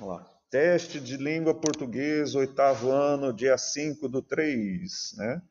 Vamos lá. Teste de língua portuguesa, oitavo ano, dia 5 do 3, né?